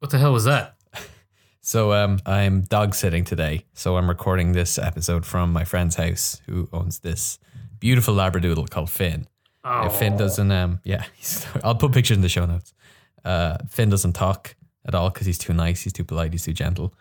What the hell was that? So um, I'm dog sitting today. So I'm recording this episode from my friend's house, who owns this beautiful Labradoodle called Finn. Uh, Finn doesn't. Um, yeah, he's, I'll put pictures in the show notes. Uh, Finn doesn't talk at all because he's too nice. He's too polite. He's too gentle.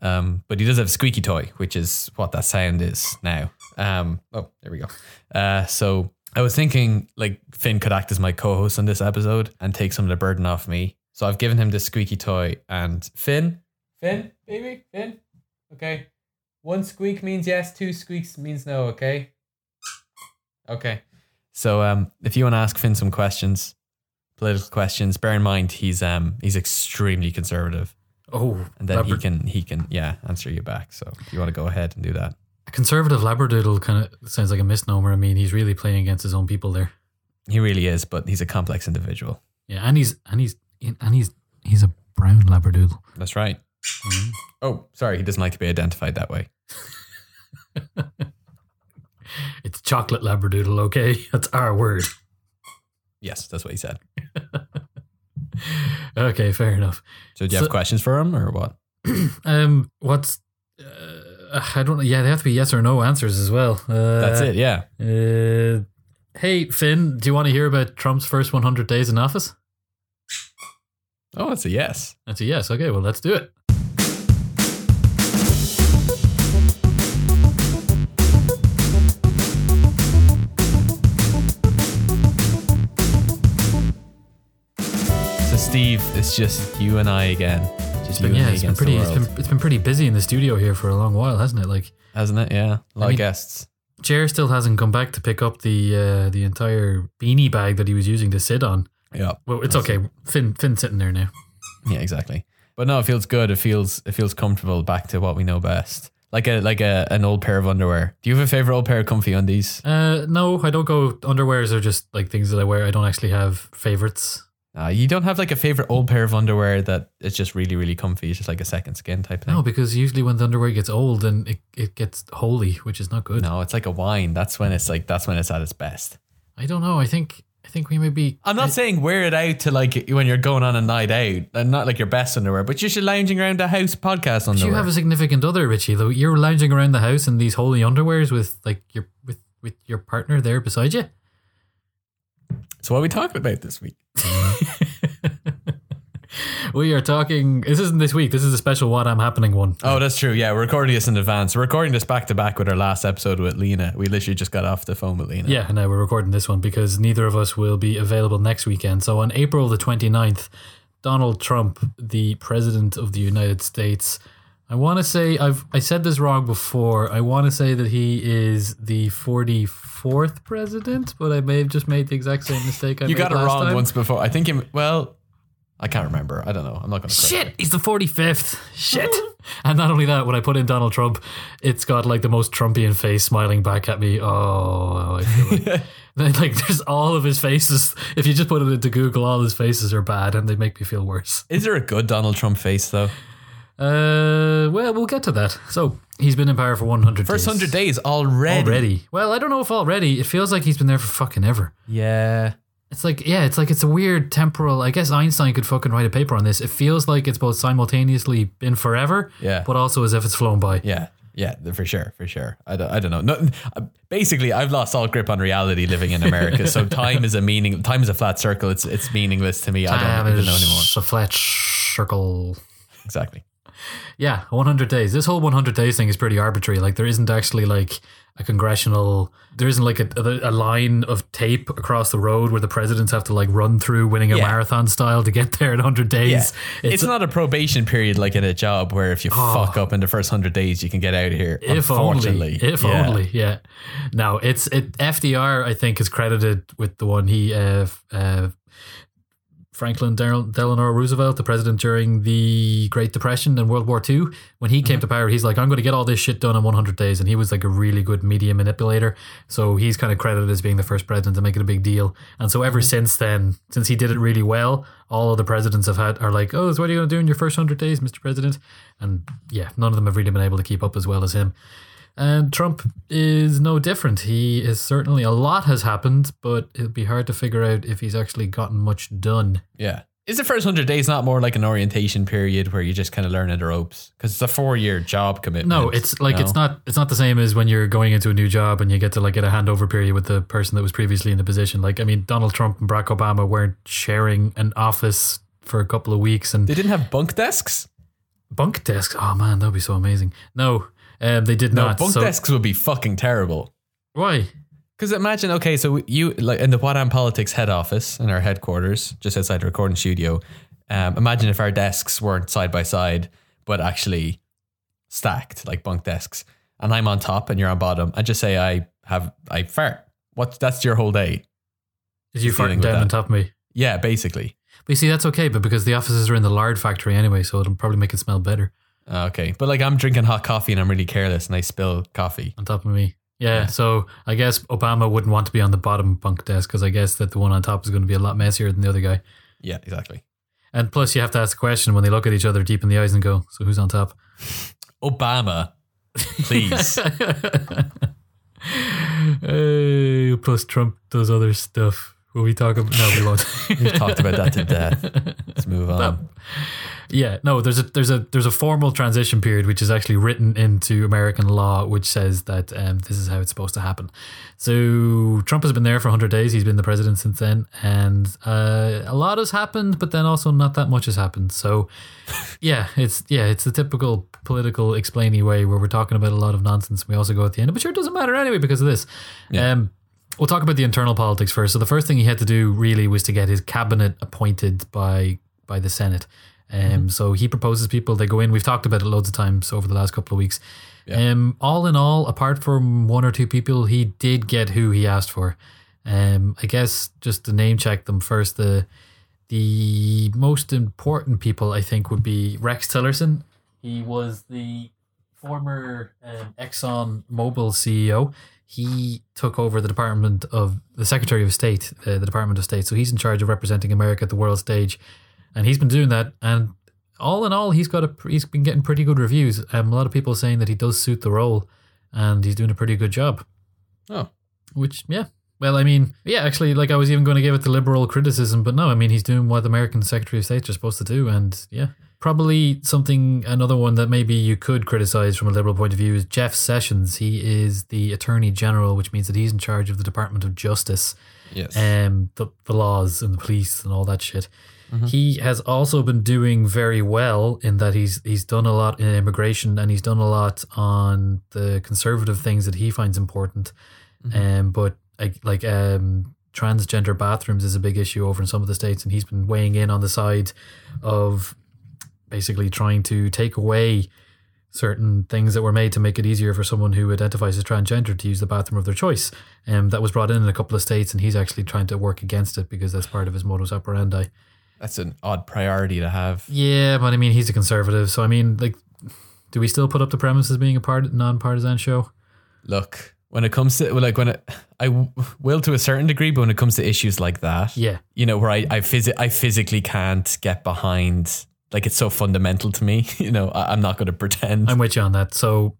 Um, but he does have a squeaky toy, which is what that sound is now. Um, oh, there we go. Uh, so I was thinking like Finn could act as my co-host on this episode and take some of the burden off me. So I've given him this squeaky toy, and Finn, Finn, baby, Finn. Okay, one squeak means yes, two squeaks means no. Okay. Okay. So um, if you want to ask Finn some questions, political questions, bear in mind he's um he's extremely conservative, Oh, and then he can he can yeah answer you back. So if you want to go ahead and do that. a conservative Labradoodle kind of sounds like a misnomer. I mean, he's really playing against his own people there. He really is, but he's a complex individual. Yeah, and he's and he's and he's he's a brown Labradoodle. That's right. Oh, sorry, he doesn't like to be identified that way. It's chocolate Labradoodle. Okay, that's our word. Yes, that's what he said. Okay, fair enough. So do you have questions for him or what? Um, what's uh, I don't know. Yeah, they have to be yes or no answers as well. Uh, That's it. Yeah. Uh, hey Finn, do you want to hear about Trump's first 100 days in office? Oh, it's a yes. That's a yes. Okay, well let's do it. So Steve, it's just you and I again. Just you But and yeah, me it's been against pretty. the It's world, been it's been pretty busy in the studio here for a long while, hasn't it? Like hasn't it? Yeah, a lot I mean- of guests. Chair still hasn't come back to pick up the uh, the entire beanie bag that he was using to sit on. Yeah, Well, it's okay. Finn Finn's sitting there now. yeah, exactly. But no, it feels good. It feels it feels comfortable. Back to what we know best, like a like a an old pair of underwear. Do you have a favorite old pair of comfy undies? Uh, no, I don't go. Underwears are just like things that I wear. I don't actually have favorites. Uh, you don't have like a favorite old pair of underwear that is just really really comfy. It's just like a second skin type thing. No, because usually when the underwear gets old, then it, it gets holey, which is not good. No, it's like a wine. That's when it's like that's when it's at its best. I don't know. I think I think we may be. I'm not uh, saying wear it out to like when you're going on a night out, and not like your best underwear, but you're just lounging around the house podcast underwear. you have a significant other, Richie? Though you're lounging around the house in these holey underwears with like your with with your partner there beside you. so what are we talking about this week? we are talking. This isn't this week. This is a special what I'm happening one. Oh, that's true. Yeah, we're recording this in advance. We're recording this back to back with our last episode with Lena. We literally just got off the phone with Lena. Yeah, no, we're recording this one because neither of us will be available next weekend. So on April the 29th, Donald Trump, the president of the United States, I want to say I've I said this wrong before. I want to say that he is the 44th president, but I may have just made the exact same mistake I you made got it wrong time. once before. I think him. Well, I can't remember. I don't know. I'm not going to. Shit, he's the 45th. Shit. and not only that, when I put in Donald Trump, it's got like the most Trumpian face smiling back at me. Oh, I feel like, Then, like there's all of his faces. If you just put it into Google, all his faces are bad and they make me feel worse. Is there a good Donald Trump face though? Uh, well, we'll get to that. So he's been in power for 100 First days. hundred days already. Already. Well, I don't know if already. It feels like he's been there for fucking ever. Yeah. It's like, yeah, it's like it's a weird temporal. I guess Einstein could fucking write a paper on this. It feels like it's both simultaneously been forever, Yeah. but also as if it's flown by. Yeah. Yeah, for sure, for sure. I don't, I don't know. No, uh, basically, I've lost all grip on reality living in America. so time is a meaning. Time is a flat circle. It's it's meaningless to me. I Time don't even know anymore. It's a flat circle. Exactly. Yeah, 100 days. This whole 100 days thing is pretty arbitrary. Like, there isn't actually like a congressional, there isn't like a, a, line of tape across the road where the presidents have to like run through winning a Yeah. marathon style to get there in 100 Yeah. days. It's, not a probation period like in a job where if you fuck up in the first hundred days, you can get out of here. If only, if Yeah. only, yeah. now it's it. FDR, I think, is credited with the one he, uh, uh, Franklin Del- Delano Roosevelt, the president during the Great Depression and World War II, when he Mm-hmm. came to power, he's like, I'm going to get all this shit done in 100 days, and he was like a really good media manipulator. So he's kind of credited as being the first president to make it a big deal. And so Mm-hmm. ever since then, since he did it really well, all of the presidents have had are like, oh, so what are you going to do in your first 100 days, Mr. President? And yeah, none of them have really been able to keep up as well as him. And Trump is no different. He is certainly a lot has happened, but it'll be hard to figure out if he's actually gotten much done. Yeah. Is the first hundred days not more like an orientation period where you just kind of learning the ropes? Because it's a four-year job commitment. No, it's like it's not it's not the same as when you're going into a new job and you get to like get a handover period with the person that was previously in the position. Like I mean, Donald Trump and Barack Obama weren't sharing an office for a couple of weeks and They didn't have bunk desks. bunk desks. Oh man, that'd be so amazing. No, um, they did No, not. bunk so, desks would be fucking terrible. Why? Because imagine, okay, so you like in the What Am Politics head office in our headquarters, just outside the recording studio. Um, imagine if our desks weren't side by side, but actually stacked like bunk desks, and I'm on top and you're on bottom. And just say I have I fart. What? That's your whole day. Is you farting down on top of me? Yeah, basically. But you see, that's okay, but because the offices are in the lard factory anyway, so it'll probably make it smell better Ah, okay, but like I'm drinking hot coffee and I'm really careless and I spill coffee. on top of me. Yeah, so I guess Obama wouldn't want to be on the bottom bunk desk because I guess that the one on top is going to be a lot messier than the other guy. Yeah, exactly. And plus, you have to ask the question when they look at each other deep in the eyes and go, "So who's on top?" Obama, please. hey, plus Trump does other stuff. Will we talk about? No, we won't. We've talked about that to death. Let's move on. Yeah, no. There's a there's a there's a formal transition period which is actually written into American law, which says that um, this is how it's supposed to happen. So Trump has been there for 100 days. He's been the president since then, and uh, a lot has happened, but then also not that much has happened. So yeah, it's yeah, it's the typical political explainy way where we're talking about a lot of nonsense. We also go at the end, but sure, it doesn't matter anyway because of this. Yeah. Um, we'll talk about the internal politics first. So the first thing he had to do really was to get his cabinet appointed by by the Senate. Um, so he proposes people. They go in. We've talked about it loads of times over the last couple of weeks. Um, all in all, apart from one or two people, he did get who he asked for. Um, I guess just to name check them first, the the most important people I think would be Rex Tillerson. He was the former um, Exxon Mobil CEO. He took over the Department of the Secretary of State, uh, the Department of State. So he's in charge of representing America at the world stage, and he's been doing that. And all in all, he's got a he's been getting pretty good reviews. Um, a lot of people saying that he does suit the role, and he's doing a pretty good job. Oh, Which, yeah. Well, I mean, yeah, actually, like I was even going to give it the liberal criticism, but no, I mean, he's doing what the American Secretary of State are supposed to do. And yeah, probably something, another one that maybe you could criticize from a liberal point of view is Jeff Sessions. He is the Attorney General, which means that he's in charge of the Department of Justice yes. um, the, the laws and the police and all that shit. He has also been doing very well in that he's he's done a lot in immigration and he's done a lot on the conservative things that he finds important. Um, but like like um, transgender bathrooms is a big issue over in some of the states, and he's been weighing in on the side of basically trying to take away certain things that were made to make it easier for someone who identifies as transgender to use the bathroom of their choice. Um, that was brought in in a couple of states, and he's actually trying to work against it because that's part of his modus operandi. That's an odd priority to have. Yeah, but I mean, he's a conservative, so I mean, like, do we still put up the premise as being a part non-partisan show? Look, when it comes to like when it, I w- will to a certain degree, but when it comes to issues like that, Yeah, you know, where I I, phys- I physically can't get behind, like it's so fundamental to me. You know, I, I'm not going to pretend. I'm with you on that. So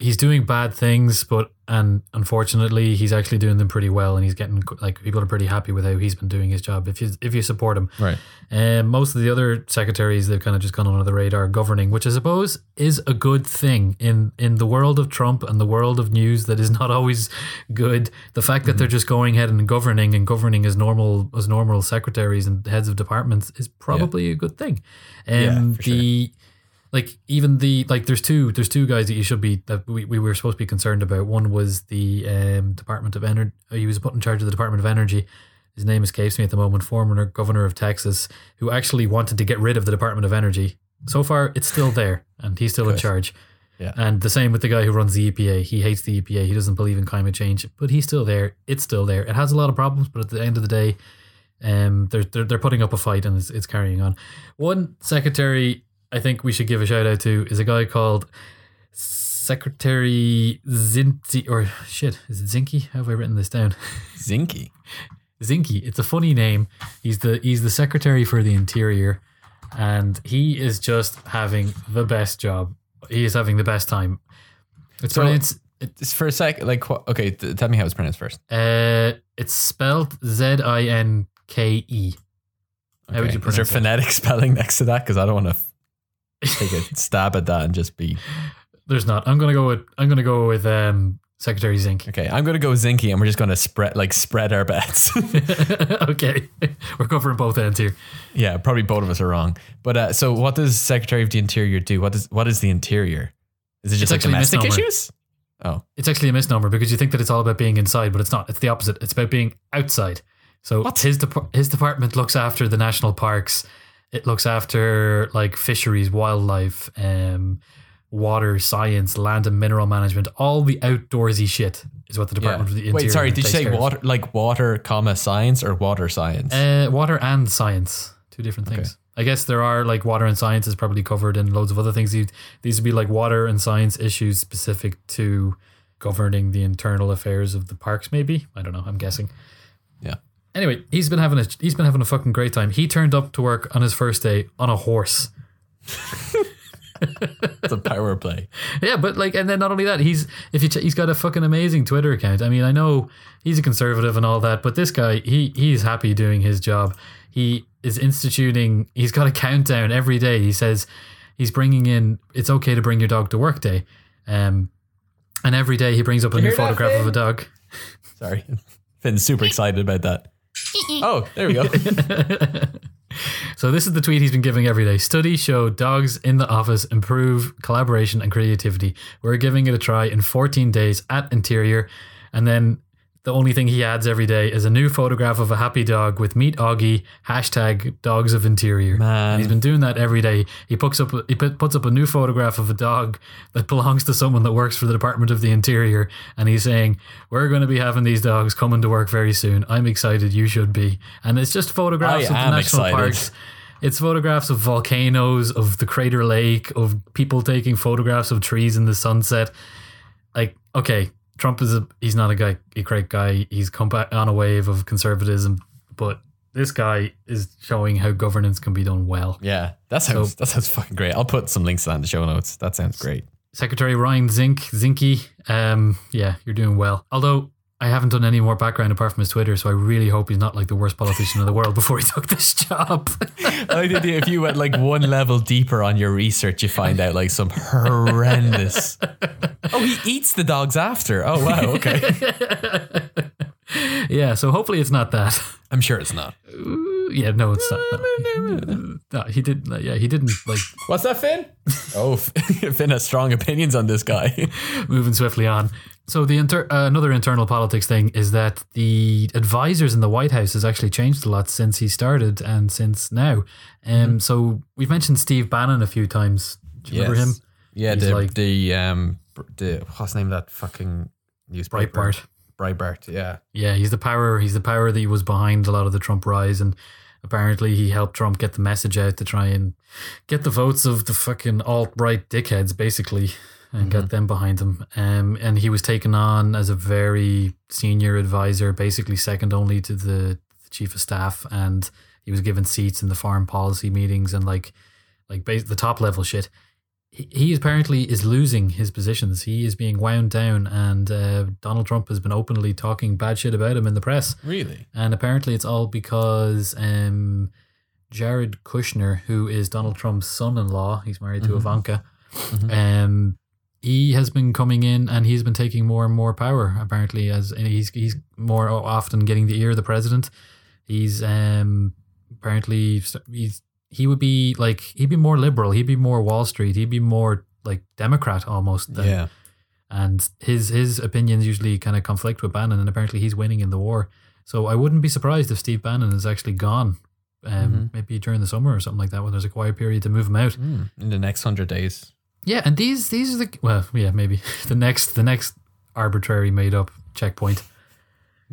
he's doing bad things, but and unfortunately, he's actually doing them pretty well, and he's getting like people are pretty happy with how he's been doing his job. If you if you support him, right. Um, most of the other secretaries they've kind of just gone under the radar governing, which I suppose is a good thing in in the world of Trump and the world of news that is not always good. The fact that they're just going ahead and governing and governing as normal as normal secretaries and heads of departments is probably a good thing. Um, Yeah, the like even the like there's two there's two guys that you should be that we, we were supposed to be concerned about. One was the um, Department of Energy. He was put in charge of the Department of Energy. His name escapes me at the moment. Former governor of Texas, who actually wanted to get rid of the Department of Energy. So far, it's still there, and he's still in charge. Yeah. And the same with the guy who runs the EPA. He hates the EPA. He doesn't believe in climate change, but he's still there. It's still there. It has a lot of problems, but at the end of the day, um, they're they're, they're putting up a fight and it's, it's carrying on. One secretary I think we should give a shout out to is a guy called Secretary Zinzi or shit is it Zinky? How have I written this down? Zinky. Zinky. It's a funny name. He's the he's the secretary for the interior, and he is just having the best job. He is having the best time. It's So- pronounced. It, Just for a sec, like, okay, tell me how it's pronounced first. uh, it's spelled Z I N K E. How would Okay. you Is there pronounce it? phonetic spelling next to that? Because I don't want to take a stab at that and just be There's not. I'm gonna go with. I'm gonna go with um, Secretary Zink. okay. I'm gonna go Zinky, and we're just gonna spread like spread our bets. okay, we're covering both ends here. yeah, probably both of us are wrong. But uh, so, what does Secretary of the Interior do? What does what is the Interior? Is it just It's like domestic issues? Oh, It's actually a misnomer because you think that it's all about being inside, but it's not. It's the opposite. It's about being outside. So What? his dep- his department looks after the national parks. It looks after like fisheries, wildlife, um, water, science, land and mineral management. All the outdoorsy shit is what the yeah. Department of the Interior. Wait, sorry. Did you say of. water like water, comma science or water science? Uh, water and science, two different things. I guess there are like water and science is probably covered in loads of other things. These would be like water and science issues specific to governing the internal affairs of the parks. Maybe I don't know. I'm guessing. yeah. Anyway, he's been having a he's been having a fucking great time. He turned up to work on his first day on a horse. It's a power play. Yeah, but like, and then not only that, he's if you ch- he's got a fucking amazing Twitter account. I mean, I know he's a conservative and all that, but this guy, he he's happy doing his job. He is instituting. He's got a countdown every day. He says he's bringing in. It's okay to bring your dog to work day. Um, and every day he brings up a new hear that, photograph of a dog. Sorry, Finn's super excited about that. Oh, there we go. So this is the tweet he's been giving every day. Studies show dogs in the office improve collaboration and creativity. We're giving it a try in 14 days at Interior. And then the only thing he adds every day is a new photograph of a happy dog with meet Augie, hashtag dogs of interior. Man. And he's been doing that every day. He puts up he put- puts up a new photograph of a dog that belongs to someone that works for the Department of the Interior, and he's saying, "We're going to be having these dogs coming to work very soon. I'm excited. You should be." And it's just photographs I of the national excited. parks. It's photographs of volcanoes, of the Crater Lake, of people taking photographs of trees in the sunset. Like, okay, Trump is a he's not a guy a great guy. He's come back on a wave of conservatism, but this guy is showing how governance can be done well. Yeah, that sounds that sounds fucking great. I'll put some links in the show notes. That sounds great. Secretary Ryan Zink, Zinky, um, yeah, you're doing well. Although I haven't done any more background apart from his Twitter, so I really hope he's not like the worst politician in the world before he took this job. I idea if you went like one level deeper on your research, you find out like some horrendous. Oh, he eats the dogs after. Oh wow, okay. yeah, so hopefully it's not that. I'm sure it's not. yeah, no, it's not. No, no he didn't. Yeah, he didn't like What's that, Finn? Oh, Finn has strong opinions on this guy. moving swiftly on. So the inter- uh, another internal politics thing is that the advisors in the White House has actually changed a lot since he started and since now. Um, so we've mentioned Steve Bannon a few times. Do you remember him? Yeah, He's the like- the um the what's the name of that fucking newspaper? Breitbart. Breitbart. Yeah. Yeah, he's the power. He's the power that he was behind a lot of the Trump rise, and apparently he helped Trump get the message out to try and get the votes of the fucking alt right dickheads, basically, and get them behind him. Um, and he was taken on as a very senior advisor, basically second only to the, the chief of staff, and he was given seats in the foreign policy meetings and like like bas- the top level shit. He, he apparently is losing his positions. He is being wound down, and uh, Donald Trump has been openly talking bad shit about him in the press. Really? And apparently, it's all because um, Jared Kushner, who is Donald Trump's son-in-law, he's married to Mhm. Ivanka. Um, he has been coming in, and he's been taking more and more power. Apparently, as he's he's more often getting the ear of the president. He's um, apparently he's he would be like he'd be more liberal. He'd be more Wall Street. He'd be more like Democrat almost. Than, Yeah. and his his opinions usually kind of conflict with Bannon, and apparently he's winning in the war. So I wouldn't be surprised if Steve Bannon is actually gone, um, Mhm. maybe during the summer or something like that, when there's a quiet period to move him out. Mm, in the next hundred days. Yeah, and these these are the well, yeah, maybe the next the next arbitrary made up checkpoint.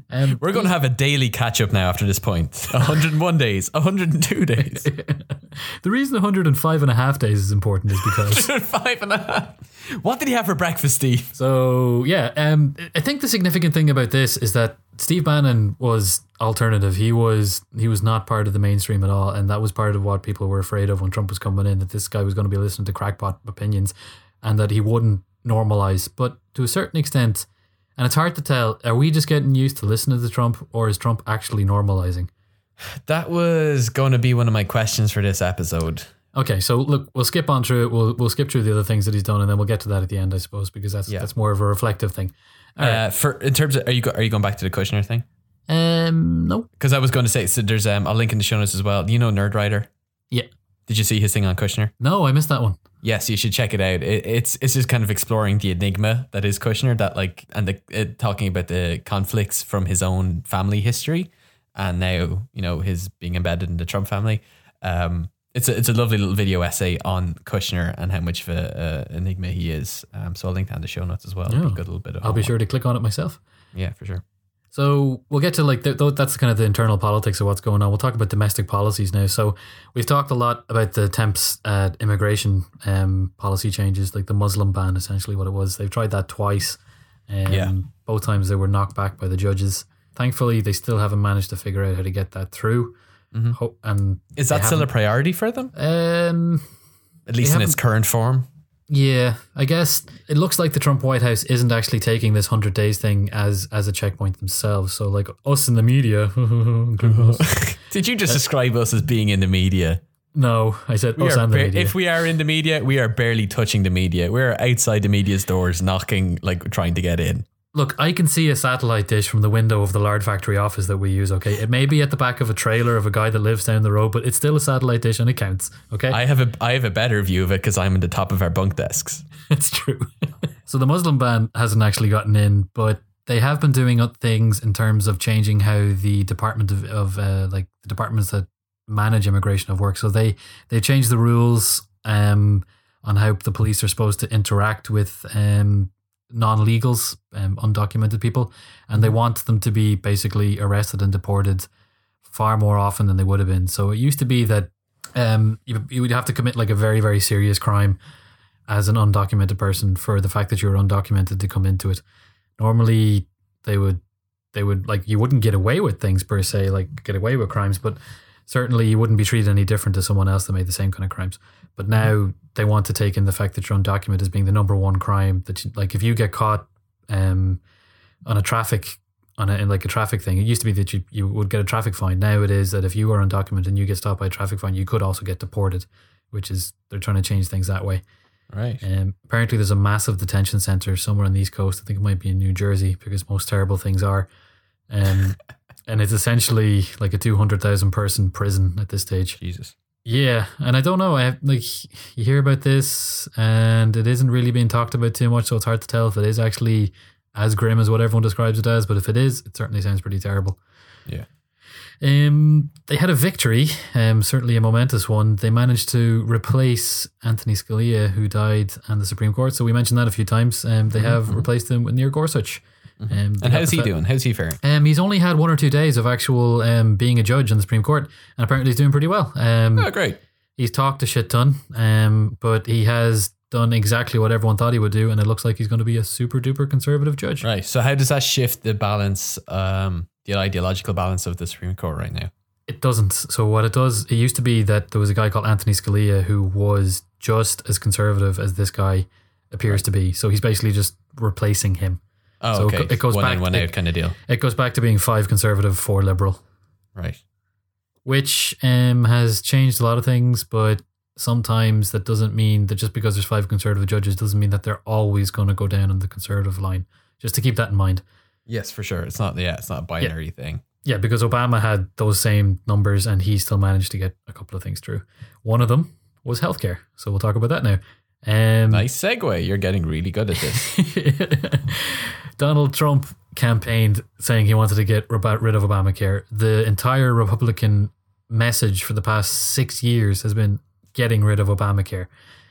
Um, We're going to have a daily catch up now after this point. 101 days, 102 days, the reason 105 and a half days is important is because five and a half. What did he have for breakfast, Steve? So yeah, um, I think the significant thing about this is that Steve Bannon was alternative. He was he was not part of the mainstream at all, and that was part of what people were afraid of when Trump was coming in. That this guy was going to be listening to crackpot opinions, and that he wouldn't normalize. But to a certain extent, and it's hard to tell. Are we just getting used to listening to Trump, or is Trump actually normalizing? That was going to be one of my questions for this episode. Okay, so look, we'll skip on through it. We'll we'll skip through the other things that he's done, and then we'll get to that at the end, I suppose, because that's Yeah. that's more of a reflective thing. All right. Uh, for in terms of, are you go, are you going back to the Kushner thing? Um, no. Because I was going to say, so there's um, I'll link in the show notes as well. Do you know Nerdwriter? Yeah. Did you see his thing on Kushner? No, I missed that one. Yes, you should check it out. It, it's it's just kind of exploring the enigma that is Kushner, that like, and the it, talking about the conflicts from his own family history, and now you know his being embedded in the Trump family. Um, it's a it's a lovely little video essay on Kushner and how much of a, a enigma he is. Um, so I'll link that in the show notes as well. Yeah. Be good little bit of I'll be sure to click on it myself. Yeah, for sure. So we'll get to like th- th- that's kind of the internal politics of what's going on. We'll talk about domestic policies now. So we've talked a lot about the temps at immigration um, policy changes, like the Muslim ban, essentially what it was. They've tried that twice. Um, Yeah. Both times they were knocked back by the judges. Thankfully, they still haven't managed to figure out how to get that through. Ho- and Is that still a priority for them? um, At least in its current form. Yeah, I guess it looks like the Trump White House isn't actually taking this hundred days thing as as a checkpoint themselves. So like us in the media. Did you just uh, describe us as being in the media? no, I said We us and the ba- media. if we are in the media, we are barely touching the media. We're outside the media's doors, knocking, like trying to get in. Look, I can see a satellite dish from the window of the Lard Factory office that we use. Okay, it may be at the back of a trailer of a guy that lives down the road, but it's still a satellite dish and it counts. Okay, I have a I have a better view of it because I'm in the top of our bunk desks. it's true. so the Muslim ban hasn't actually gotten in, but they have been doing things in terms of changing how the Department of, of uh, like the departments that manage immigration have worked. So they they changed the rules um, on how the police are supposed to interact with um, non-legals, um, undocumented people, and they want them to be basically arrested and deported far more often than they would have been. So it used to be that um, you, you would have to commit like a very very serious crime as an undocumented person for the fact that you were undocumented to come into it. Normally, they would they would like you wouldn't get away with things per se, like get away with crimes, but certainly you wouldn't be treated any different to someone else that made the same kind of crimes. But now they want to take in the fact that you're undocumented as being the number one crime. That you, like if you get caught um, on a traffic on a, in like a traffic thing, it used to be that you you would get a traffic fine. Now it is that if you are undocumented and you get stopped by a traffic fine, you could also get deported, which is they're trying to change things that way. Right. Um, apparently, there's a massive detention center somewhere on the East Coast. I think it might be in New Jersey because most terrible things are. Um, and it's essentially like a 200,000 person prison at this stage. Jesus. Yeah. And I don't know. I have, like you hear about this and it isn't really being talked about too much. So it's hard to tell if it is actually as grim as what everyone describes it as. But if it is, it certainly sounds pretty terrible. Yeah. Um, they had a victory, um, certainly a momentous one. They managed to replace Anthony Scalia, who died and the Supreme Court. So we mentioned that a few times. Um, they have replaced him with Neil Gorsuch. Um, And how's he doing? How's he faring? Um, he's only had one or two days of actual um, being a judge on the Supreme Court, and apparently he's doing pretty well. Um, Oh, great. he's talked a shit ton, um, but he has done exactly what everyone thought he would do, and it looks like he's going to be a super duper conservative judge. Right. So how does that shift the balance, um, the ideological balance of the Supreme Court right now? It doesn't. So what it does, it used to be that there was a guy called Anthony Scalia who was just as conservative as this guy appears to be. So he's basically just replacing him. Oh, So it okay. it goes one back- in, one out kind of deal. It goes back to being five conservative, four liberal, Right. which um, has changed a lot of things. But sometimes that doesn't mean that just because there's five conservative judges doesn't mean that they're always going to go down on the conservative line. Just to keep that in mind. Yes, for sure. It's not. Yeah, it's not a binary thing. Yeah, because Obama had those same numbers and he still managed to get a couple of things through. One of them was healthcare. So we'll talk about that now. Um, Nice segue. You're getting really good at this. Donald Trump campaigned saying he wanted to get rid rid of Obamacare. The entire Republican message for the past six years has been getting rid of Obamacare.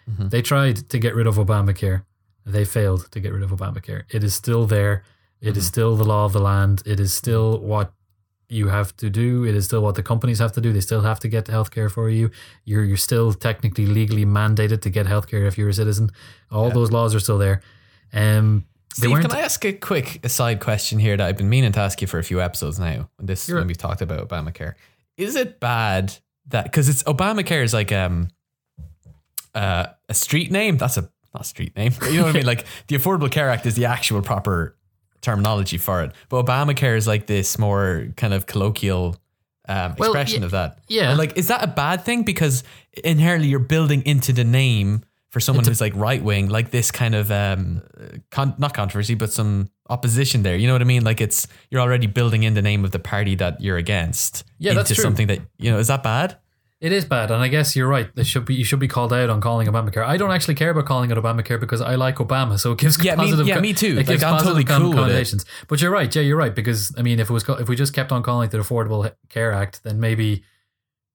They tried to get rid of Obamacare. They failed to get rid of Obamacare. It is still there. It is still the law of the land. It is still what you have to do. It is still what the companies have to do. They still have to get healthcare for you. You're you're still technically legally mandated to get healthcare if you're a citizen. All those laws are still there. Um, Steve, can I ask a quick aside question here that I've been meaning to ask you for a few episodes now? This You're- when we've talked about Obamacare, is it bad that because it's Obamacare is like um uh, a street name? That's a not a street name. but You know what I mean? Like the Affordable Care Act is the actual proper terminology for it, but Obamacare is like this more kind of colloquial um, Well, expression yeah- of that. yeah. And, like, is that a bad thing? Because inherently you're building into the name for someone who's like right wing, like this kind of um, con- not controversy, but some opposition there. You know what I mean? Like it's you're already building in the name of the party that you're against Yeah, into that's true. something that you know is that bad? It is bad, and I guess you're right. It should be you should be called out on calling Obamacare. I don't actually care about calling it Obamacare because I like Obama, so it gives Yeah, me- positive. yeah, me too. It gives I'm positive totally cool connotations. But you're right, Jay. You're right because I mean, if it was if we just kept on calling it the Affordable Care Act, then maybe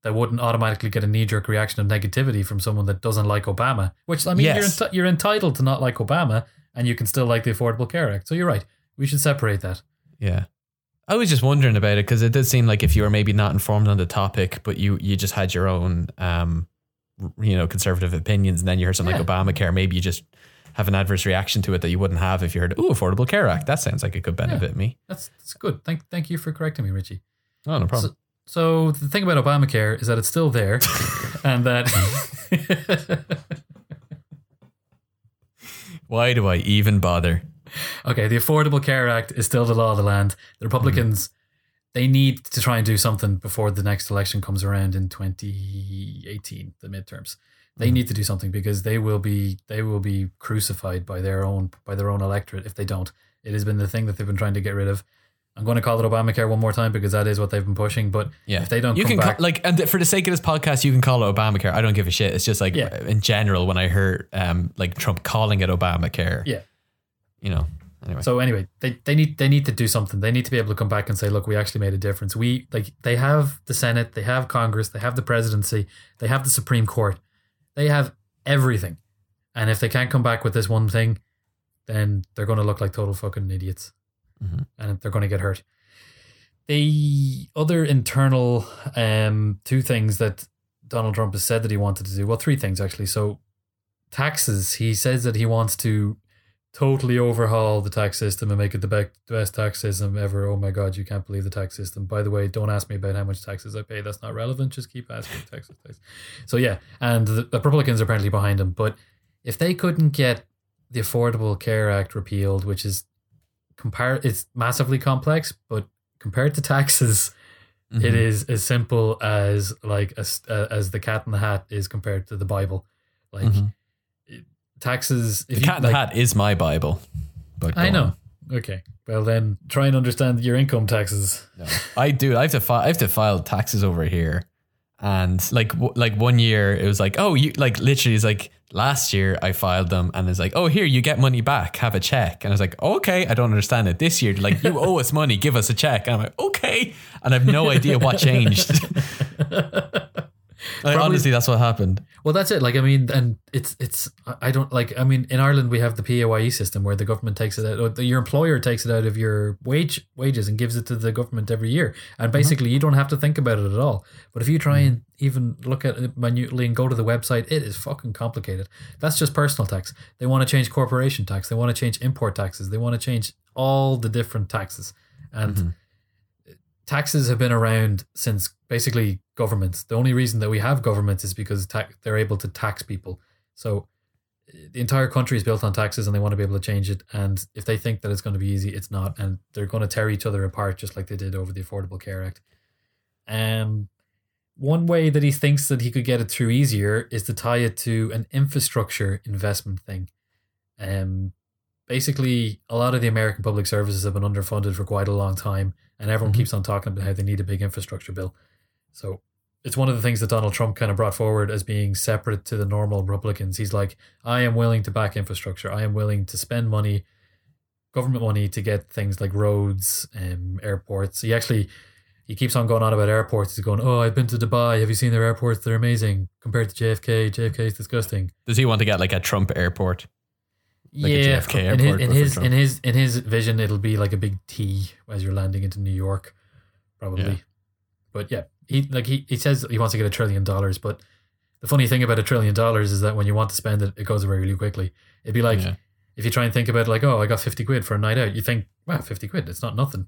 that wouldn't automatically get a knee jerk reaction of negativity from someone that doesn't like Obama. Which I mean, Yes. you're enti- you're entitled to not like Obama, and you can still like the Affordable Care Act. So you're right. We should separate that. Yeah. I was just wondering about it because it did seem like if you were maybe not informed on the topic, but you you just had your own um, you know conservative opinions, and then you heard something Yeah. like Obamacare, maybe you just have an adverse reaction to it that you wouldn't have if you heard, "Oh, Affordable Care Act." That sounds like it could benefit me. That's that's good. Thank thank you for correcting me, Richie. Oh, no problem. So the thing about Obamacare is that it's still there, and that Why do I even bother? Okay, the Affordable Care Act is still the law of the land. The Republicans they need to try and do something before the next election comes around in 2018, the midterms. They Mhm. need to do something because they will be they will be crucified by their own by their own electorate if they don't. It has been the thing that they've been trying to get rid of. I'm going to call it Obamacare one more time because that is what they've been pushing. But Yeah, if they don't you can back, like, and for the sake of this podcast, you can call it Obamacare. I don't give a shit. It's just like Yeah. in general when I heard um like Trump calling it Obamacare. Yeah. You know. Anyway, So anyway, they, they need they need to do something. They need to be able to come back and say, look, we actually made a difference. We like they have the Senate, they have Congress, they have the presidency, they have the Supreme Court, they have everything. And if they can't come back with this one thing, then they're going to look like total fucking idiots, Mhm. and they're going to get hurt. The other internal um, two things that Donald Trump has said that he wanted to do, well, three things actually. So taxes, he says that he wants to totally overhaul the tax system and make it the be- the best tax system ever. Oh my god, you can't believe the tax system. By the way, don't ask me about how much taxes I pay. That's not relevant. Just keep asking taxes. taxes. So yeah, and the, the Republicans are apparently behind him. But if they couldn't get the Affordable Care Act repealed, which is compare, it's massively complex, but compared to taxes, it Mhm. is as simple as like as uh, as the Cat in the Hat is compared to the Bible. Like Mhm. Taxes, if The Cat in the Hat is my Bible. But I know. on. Okay. Well, then try and understand your income taxes. No. I do. I have to file. I have to file taxes over here, and like w- like one year it was like oh you like literally it's like last year I filed them and it's like oh here you get money back have a check and I was like okay I don't understand it this year like you owe us money give us a check and I'm like okay and I have no idea what changed. Like, Probably- honestly, that's what happened. Well, that's it. Like, I mean, and it's it's. I I don't like. I mean, in Ireland we have the PAYE system where the government takes it out. Or the, your employer takes it out of your wage wages and gives it to the government every year. And basically, you don't have to think about it at all. But if you try and even look at it minutely and go to the website, it is fucking complicated. That's just personal tax. They want to change corporation tax. They want to change import taxes. They want to change all the different taxes. And Mhm. Taxes have been around since basically governments. The only reason that we have governments is because ta- they're able to tax people. So uh, the entire country is built on taxes and they want to be able to change it. And if they think that it's going to be easy, it's not. And they're going to tear each other apart just like they did over the Affordable Care Act. Um, one way that he thinks that he could get it through easier is to tie it to an infrastructure investment thing. Um, basically, a lot of the American public services have been underfunded for quite a long time, and everyone Mhm. keeps on talking about how they need a big infrastructure bill. So it's one of the things that Donald Trump kind of brought forward as being separate to the normal Republicans. He's like, I am willing to back infrastructure. I am willing to spend money, government money, to get things like roads, um, airports. He actually he keeps on going on about airports. He's going, Oh, I've been to Dubai. Have you seen their airports? They're amazing compared to JFK. JFK is disgusting. Does he want to get like a Trump airport? Like yeah, JFK in his, in his in his in his vision, it'll be like a big T as you're landing into New York, probably. Yeah. But yeah, he like he, he says he wants to get a trillion dollars. But the funny thing about a trillion dollars is that when you want to spend it, it goes away really quickly. It'd be like Yeah. if you try and think about it, like, oh, I got fifty quid for a night out. You think, wow, fifty quid, it's not nothing.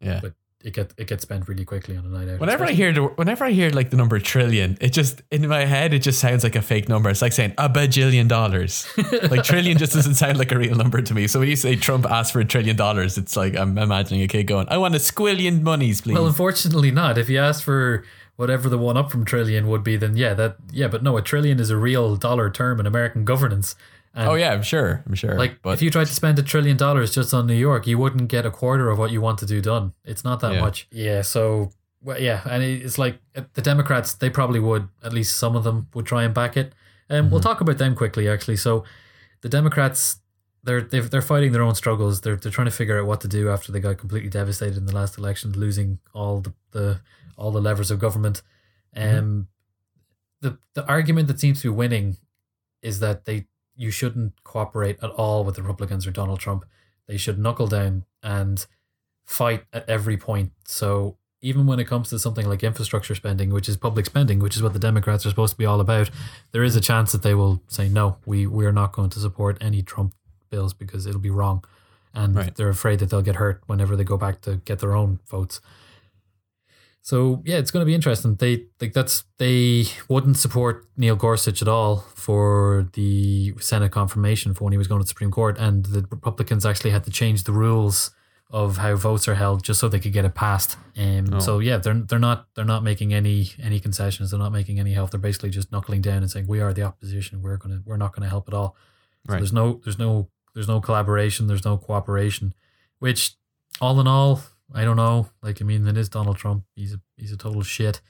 Yeah. But it get it gets spent really quickly on a night out. Whenever I hear the, whenever I hear like the number trillion, it just in my head it just sounds like a fake number. It's like saying a bajillion dollars. like trillion just doesn't sound like a real number to me. So when you say Trump asked for a trillion dollars, it's like I'm imagining a kid going, "I want a squillion monies, please." Well, unfortunately, not. If you ask for whatever the one up from trillion would be, then yeah, that yeah, but no, a trillion is a real dollar term in American governance. And oh yeah, I'm sure. I'm sure. Like but if you tried to spend a trillion dollars just on New York, you wouldn't get a quarter of what you want to do done. It's not that Yeah. much. Yeah. So well, yeah, and it's like uh, the Democrats. They probably would. At least some of them would try and back it. And we'll talk about them quickly, actually. So the Democrats. They're they've, they're fighting their own struggles. They're they're trying to figure out what to do after they got completely devastated in the last election, losing all the, the all the levers of government. Um, the the argument that seems to be winning is that they you shouldn't cooperate at all with the Republicans or Donald Trump. They should knuckle down and fight at every point. So even when it comes to something like infrastructure spending, which is public spending, which is what the Democrats are supposed to be all about, there is a chance that they will say no, we we are not going to support any Trump bills because it'll be wrong. And Right. they're afraid that they'll get hurt whenever they go back to get their own votes. So yeah, it's going to be interesting. They like that's they wouldn't support Neil Gorsuch at all for the Senate confirmation for when he was going to the Supreme Court, and the Republicans actually had to change the rules of how votes are held just so they could get it passed. Um, Oh. So yeah, they're they're not they're not making any any concessions. They're not making any help. They're basically just knuckling down and saying we are the opposition. We're gonna we're not gonna help at all. So Right. there's no there's no there's no collaboration. There's no cooperation. Which all in all, I don't know. Like I mean, it is Donald Trump. He's a he's a total shit.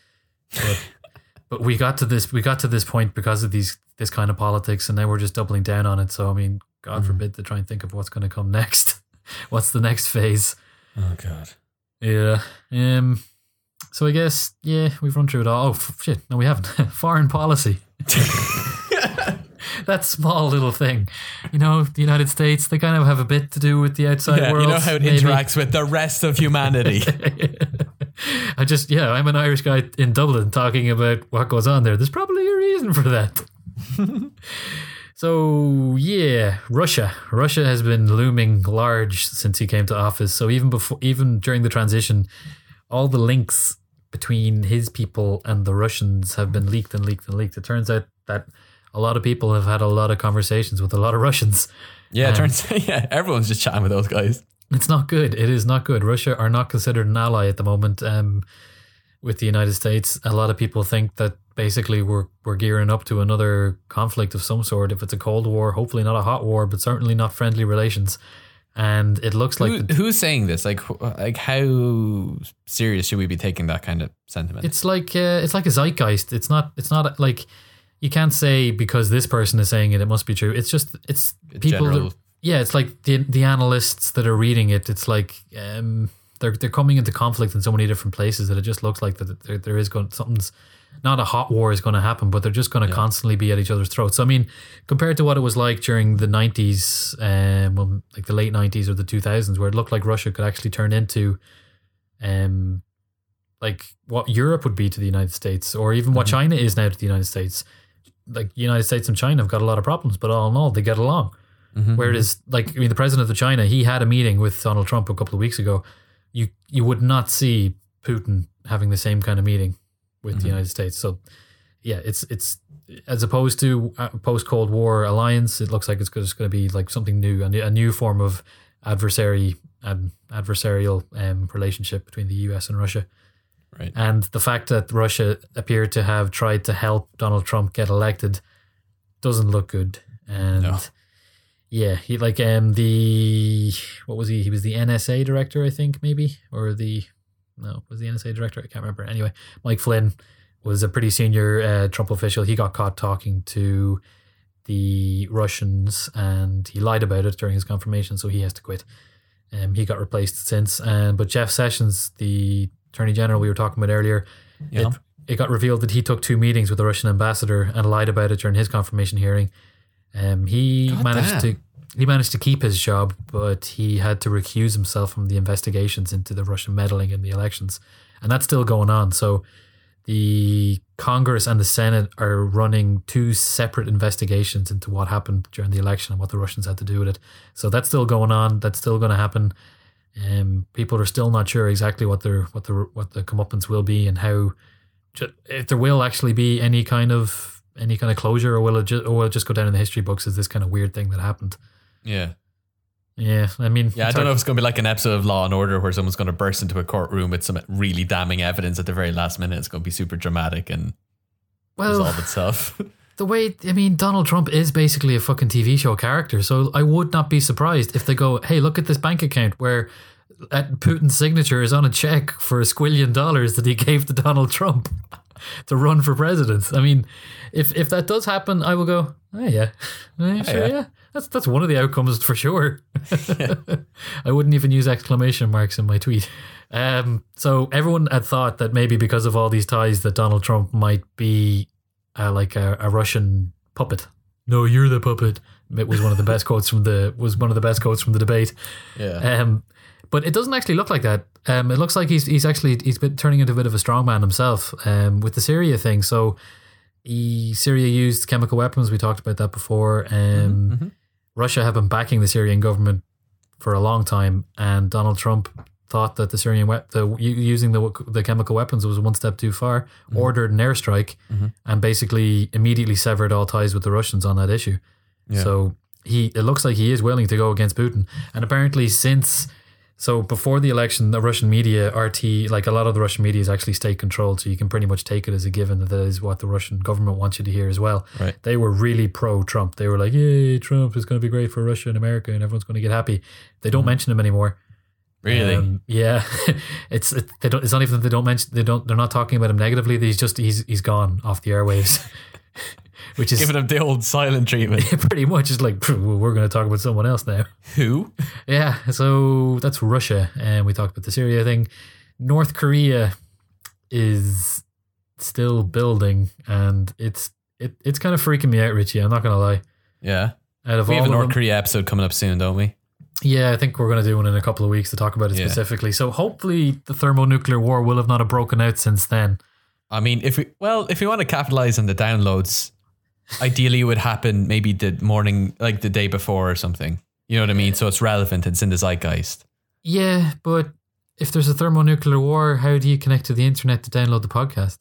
But but we got to this we got to this point because of these this kind of politics, and now we're just doubling down on it. So I mean, God Mhm. forbid to try and think of what's going to come next. what's the next phase? oh god. Yeah. Um. So I guess yeah, we've run through it all. Oh shit! No, we haven't. Foreign policy. that small little thing. You know, the United States, they kind of have a bit to do with the outside Yeah, world. you know how it maybe. interacts with the rest of humanity. I just, yeah, I'm an Irish guy in Dublin talking about what goes on there. There's probably a reason for that. so, yeah, Russia. Russia has been looming large since he came to office. So, even before, even during the transition, all the links between his people and the Russians have been leaked and leaked and leaked. It turns out that a lot of people have had a lot of conversations with a lot of Russians. yeah, it turns yeah, everyone's just chatting with those guys. It's not good. It is not good. Russia are not considered an ally at the moment um, with the United States. A lot of people think that basically we're we're gearing up to another conflict of some sort. If it's a cold war, hopefully not a hot war, but certainly not friendly relations. And it looks like Who, the, who's saying this? Like, like how serious should we be taking that kind of sentiment? it's like uh, it's like a zeitgeist. It's not. It's not like you can't say because this person is saying it, it must be true. It's just it's people. That, yeah, it's like the the analysts that are reading it. It's like um, they're they're coming into conflict in so many different places that it just looks like that there, there is going something's not a hot war is going to happen, but they're just going to constantly be at each other's throats. So I mean, compared to what it was like during the nineties, um, well, like the late nineties or the two thousands, where it looked like Russia could actually turn into, um, like what Europe would be to the United States, or even what China is now to the United States. Like United States and China have got a lot of problems, but all in all, they get along. Mhm. Whereas, like, I mean, the president of China, he had a meeting with Donald Trump a couple of weeks ago. You you would not see Putin having the same kind of meeting with the United States. So, yeah, it's it's as opposed to a post Cold War alliance, it looks like it's just going to be like something new, a new, a new form of adversary um, adversarial um, relationship between the U.S. and Russia. Right. And the fact that Russia appeared to have tried to help Donald Trump get elected doesn't look good. And No. yeah, he like um the what was he? He was the NSA director, I think, maybe, or the no, was the NSA director? I can't remember. Anyway, Mike Flynn was a pretty senior uh, Trump official. He got caught talking to the Russians, and he lied about it during his confirmation, so he has to quit. Um, he got replaced since, and but Jeff Sessions, the Attorney General we were talking about earlier, Yeah. it, it got revealed that he took two meetings with the Russian ambassador and lied about it during his confirmation hearing. Um, he God managed damn. to he managed to keep his job, but he had to recuse himself from the investigations into the Russian meddling in the elections, and that's still going on. So the Congress and the Senate are running two separate investigations into what happened during the election and what the Russians had to do with it. So that's still going on. That's still going to happen. Um, people are still not sure exactly what their what the what the comeuppance will be and how if there will actually be any kind of any kind of closure or will it just or will it just go down in the history books as this kind of weird thing that happened. Yeah. Yeah, I mean, Yeah, I don't know if it's going to be like an episode of Law and Order where someone's going to burst into a courtroom with some really damning evidence at the very last minute. It's going to be super dramatic and Well, resolve itself. the way I mean, Donald Trump is basically a fucking TV show character, so I would not be surprised if they go, "Hey, look at this bank account where." At Putin's signature is on a check for a squillion dollars that he gave to Donald Trump to run for president. I mean, if if that does happen, I will go. Oh yeah, Eh, sure, yeah. yeah. That's that's one of the outcomes for sure. I wouldn't even use exclamation marks in my tweet. Um, so everyone had thought that maybe because of all these ties, that Donald Trump might be uh, like a, a Russian puppet. No, you're the puppet. It was one of the best quotes from the was one of the best quotes from the debate. yeah. Um, but it doesn't actually look like that. Um, it looks like he's he's actually he's been turning into a bit of a strongman himself. Um, with the Syria thing. So, he, Syria used chemical weapons. We talked about that before. Um, mhm. Russia have been backing the Syrian government for a long time, and Donald Trump thought that the Syrian we- the using the the chemical weapons was one step too far. Ordered an airstrike, Mhm. and basically immediately severed all ties with the Russians on that issue. Yeah. So he it looks like he is willing to go against Putin, and apparently since. So before the election, the Russian media, RT, like a lot of the Russian media is actually state controlled, so you can pretty much take it as a given that that is what the Russian government wants you to hear as well. Right. They were really pro Trump. They were like, "Yay, Trump is going to be great for Russia and America, and everyone's going to get happy." They don't mention him anymore. Really? Um, yeah, it's it, they don't. It's not even that they don't mention. They don't. They're not talking about him negatively. He's just he's he's gone off the airwaves, which is Giving him the old silent treatment. pretty much it's like we're going to talk about someone else now. Who? Yeah, so that's Russia, and we talked about the Syria thing. North Korea is still building, and it's it, it's kind of freaking me out, Richie. I'm not gonna lie. Yeah. Out of We have a North them- Korea episode coming up soon, don't we? Yeah, I think we're gonna do one in a couple of weeks to talk about it Yeah. specifically. So hopefully, the thermonuclear war will have not have broken out since then. I mean, if we well, if we want to capitalize on the downloads, ideally it would happen maybe the morning, like the day before or something. You know what I mean? So it's relevant. It's in the zeitgeist. Yeah, but if there's a thermonuclear war, how do you connect to the internet to download the podcast?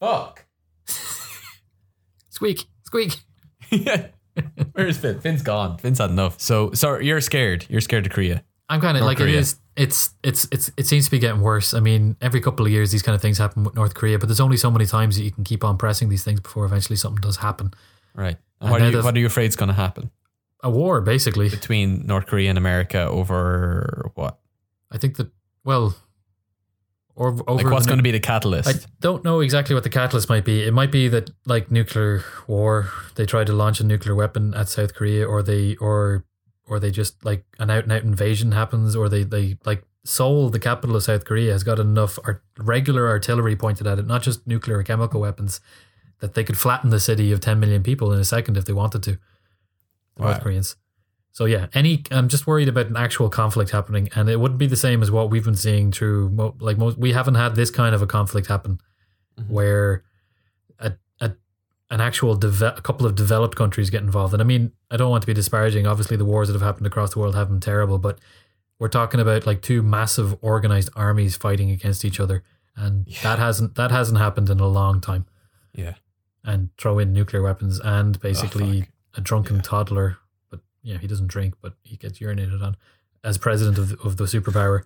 Fuck. Squeak, squeak. yeah. Where's Finn? Finn's gone. Finn's had enough. So, sorry, you're scared. You're scared of Korea. I'm kind of North like Korea. it is. It's it's it's it seems to be getting worse. I mean, every couple of years these kind of things happen with North Korea, but there's only so many times that you can keep on pressing these things before eventually something does happen. Right. And And what, are you, what are you afraid is going to happen A war, basically. between North Korea and America over what? I think that well, or over Like, what's the going to be the catalyst? I don't know exactly what the catalyst might be. It might be that like nuclear war, they try to launch a nuclear weapon at South Korea, or they or or they just like an out and out invasion happens, or they they like Seoul, the capital of South Korea, has got enough art- regular artillery pointed at it, not just nuclear or chemical weapons, that they could flatten the city of 10 million people in a second if they wanted to. The Wow. North Koreans. So yeah, any I'm just worried about an actual conflict happening, and it wouldn't be the same as what we've been seeing through like most. We haven't had this kind of a conflict happen Mhm. where a, a an actual deve- a couple of developed countries get involved. And I mean, I don't want to be disparaging. Obviously, the wars that have happened across the world have been terrible, but we're talking about like two massive organized armies fighting against each other, and Yeah. that hasn't that hasn't happened in a long time. yeah. And throw in nuclear weapons and basically Oh, a drunken Yeah. toddler, but yeah, he doesn't drink, but he gets urinated on as president of the, of the superpower,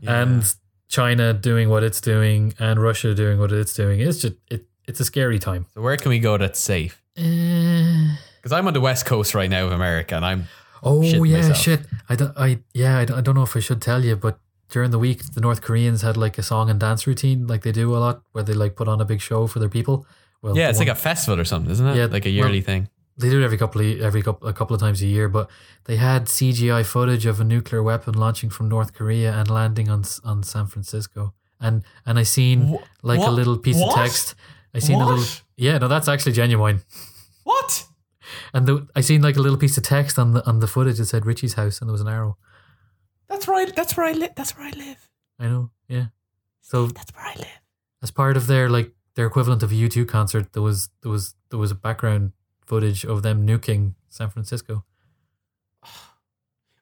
Yeah. and China doing what it's doing, and Russia doing what it's doing. It's just it. It's a scary time. so, where can we go that's safe? Uh, Because I'm on the west coast right now of America, and I'm oh yeah, myself. shit. I don't. I yeah. I don't, I don't know if I should tell you, but during the week, the North Koreans had like a song and dance routine, like they do a lot, where they like put on a big show for their people. Well, yeah, it's one- like a festival or something, isn't it? Yeah, like a well- yearly thing. They do it every couple of every couple a couple of times a year. But they had CGI footage of a nuclear weapon launching from North Korea and landing on on San Francisco, and and I seen Wh- like a little piece What? of text. I seen a little. Yeah, no, that's actually genuine. What? And the, I seen like a little piece of text on the on the footage that said Richie's house, and there was an arrow. That's right. That's where I live. That's where I live. I know, yeah. So That's where I live. as part of their like their equivalent of a U two concert, there was there was there was a background footage of them nuking San Francisco.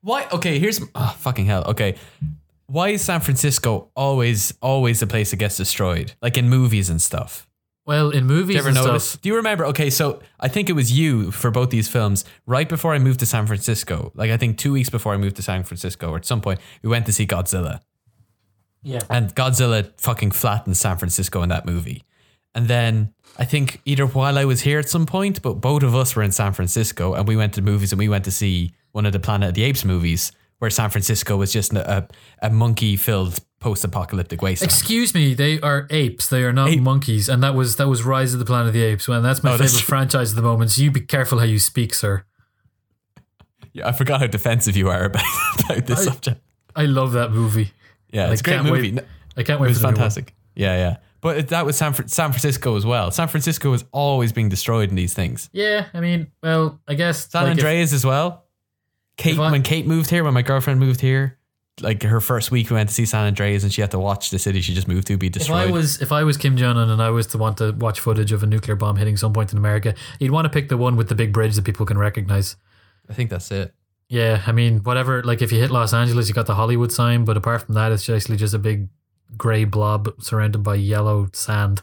Why? Okay, here's oh, fucking hell. Okay, why is San Francisco always always the place that gets destroyed? Like in movies and stuff. Well, in movies Do you ever and notice? stuff, Do you remember? Okay, so I think it was you for both these films. Right before I moved to San Francisco, like I think two weeks before I moved to San Francisco, or at some point, we went to see Godzilla. yeah, And Godzilla fucking flattened San Francisco in that movie. And then I think either while I was here at some point, but both of us were in San Francisco and we went to the movies and we went to see one of the Planet of the Apes movies where San Francisco was just a, a, a monkey filled post apocalyptic wasteland. Excuse me, they are apes. They are not Ape- monkeys, and that was that was Rise of the Planet of the Apes. Well, that's my Oh, favorite that's franchise at the moment. So you be careful how you speak, sir. yeah, I forgot how defensive you are about, about this I- subject. I love that movie. Yeah, I it's a great movie. wait- I can't wait. It was for the new one. fantastic. Yeah, yeah. But that was San, San Francisco as well. San Francisco is always being destroyed in these things. Yeah, I mean, well, I guess San like, if- Andreas as well. Kate, I- when Kate moved here, when my girlfriend moved here, like her first week, we went to see San Andreas, and she had to watch the city she just moved to be If destroyed. I was if I was Kim Jong Un and I was to want to watch footage of a nuclear bomb hitting some point in America, you'd want to pick the one with the big bridge that people can recognize. I think that's it. Yeah, I mean, whatever. Like if you hit Los Angeles, you got the Hollywood sign, but apart from that, it's actually just a big gray blob surrounded by yellow sand.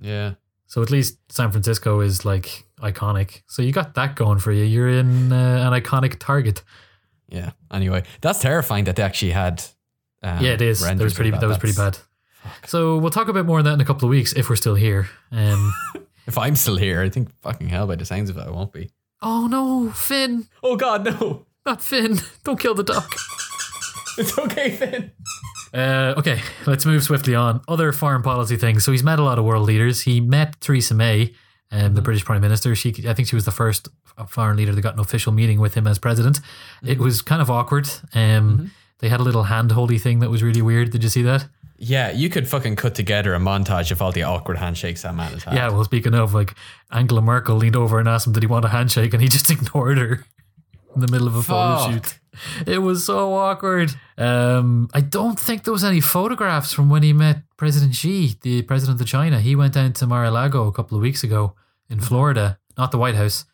Yeah. So at least San Francisco is like iconic. So you got that going for you. You're in uh, an iconic target. Yeah. Anyway, that's terrifying that they actually had. Um, yeah, it is. That was pretty. That, was pretty bad. So we'll talk a bit more on that in a couple of weeks if we're still here. Um, If I'm still here, I think fucking hell by the sounds of it, I won't be. oh no, Finn! Oh God, no! Not Finn! Don't kill the duck. It's okay, Finn. Uh, okay, let's move swiftly on. Other foreign policy things. So he's met a lot of world leaders. He met Theresa May, um, the British Prime Minister. She, I think, she was the first foreign leader that got an official meeting with him as president. It was kind of awkward. Um, They had a little hand holdy thing that was really weird. Did you see that? Yeah, you could fucking cut together a montage of all the awkward handshakes that man has had. Yeah. Well, speaking of, like Angela Merkel leaned over and asked him, "Did he want a handshake?" And he just ignored her in the middle of a photo shoot. It was so awkward. Um, I don't think there was any photographs from when he met President Xi, the president of China. He went down to Mar-a-Lago a couple of weeks ago in Florida, not the White House,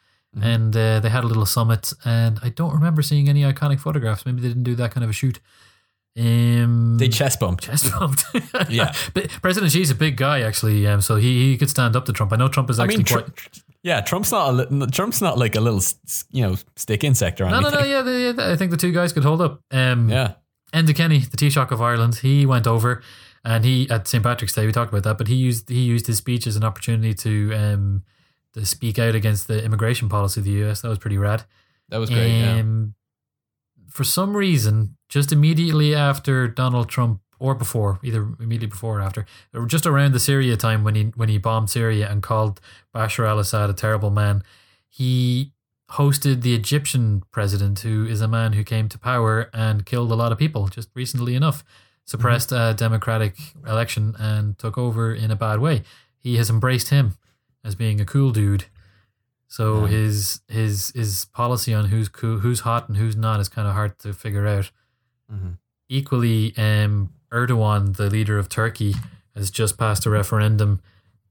and uh, they had a little summit. And I don't remember seeing any iconic photographs. Maybe they didn't do that kind of a shoot. Um, They chest bumped. chest bumped. Yeah. but President Xi's a big guy actually, um, so he, he could stand up to Trump. I know Trump is I actually mean, quite. Tr- yeah, Trump's not a li- Trump's not like a little you know stick insect or anything. no, no, no. Yeah, yeah, I think the two guys could hold up. Um, Yeah, Enda Kenny, the Taoiseach of Ireland, he went over, and he at St Patrick's Day we talked about that, but he used he used his speech as an opportunity to um to speak out against the immigration policy of the US. That was pretty rad. that was great. yeah. Um, For some reason, just immediately after Donald Trump, or before, either immediately before or after, or just around the Syria time when he when he bombed Syria and called Bashar al-Assad a terrible man, he hosted the Egyptian president, who is a man who came to power and killed a lot of people just recently enough, suppressed a democratic election and took over in a bad way. He has embraced him as being a cool dude. So Yeah. his his his policy on who's cool, who's hot and who's not is kind of hard to figure out. Mhm. Equally, um, Erdogan, the leader of Turkey, has just passed a referendum,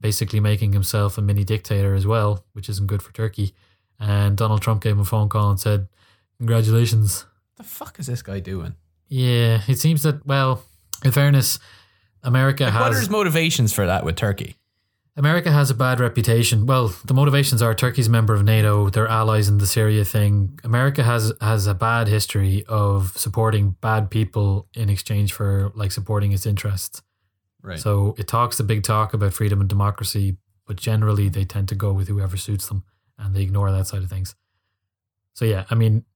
basically making himself a mini dictator as well, which isn't good for Turkey. And Donald Trump gave him a phone call and said, "Congratulations." the fuck is this guy doing? Yeah, it seems that well, in fairness, America Like, what are his motivations for that with Turkey? America has a bad reputation. Well, the motivations are Turkey's a member of NATO, they're allies in the Syria thing. America has has a bad history of supporting bad people in exchange for like supporting its interests. Right. So it talks the big talk about freedom and democracy, but generally they tend to go with whoever suits them and they ignore that side of things. So yeah, I mean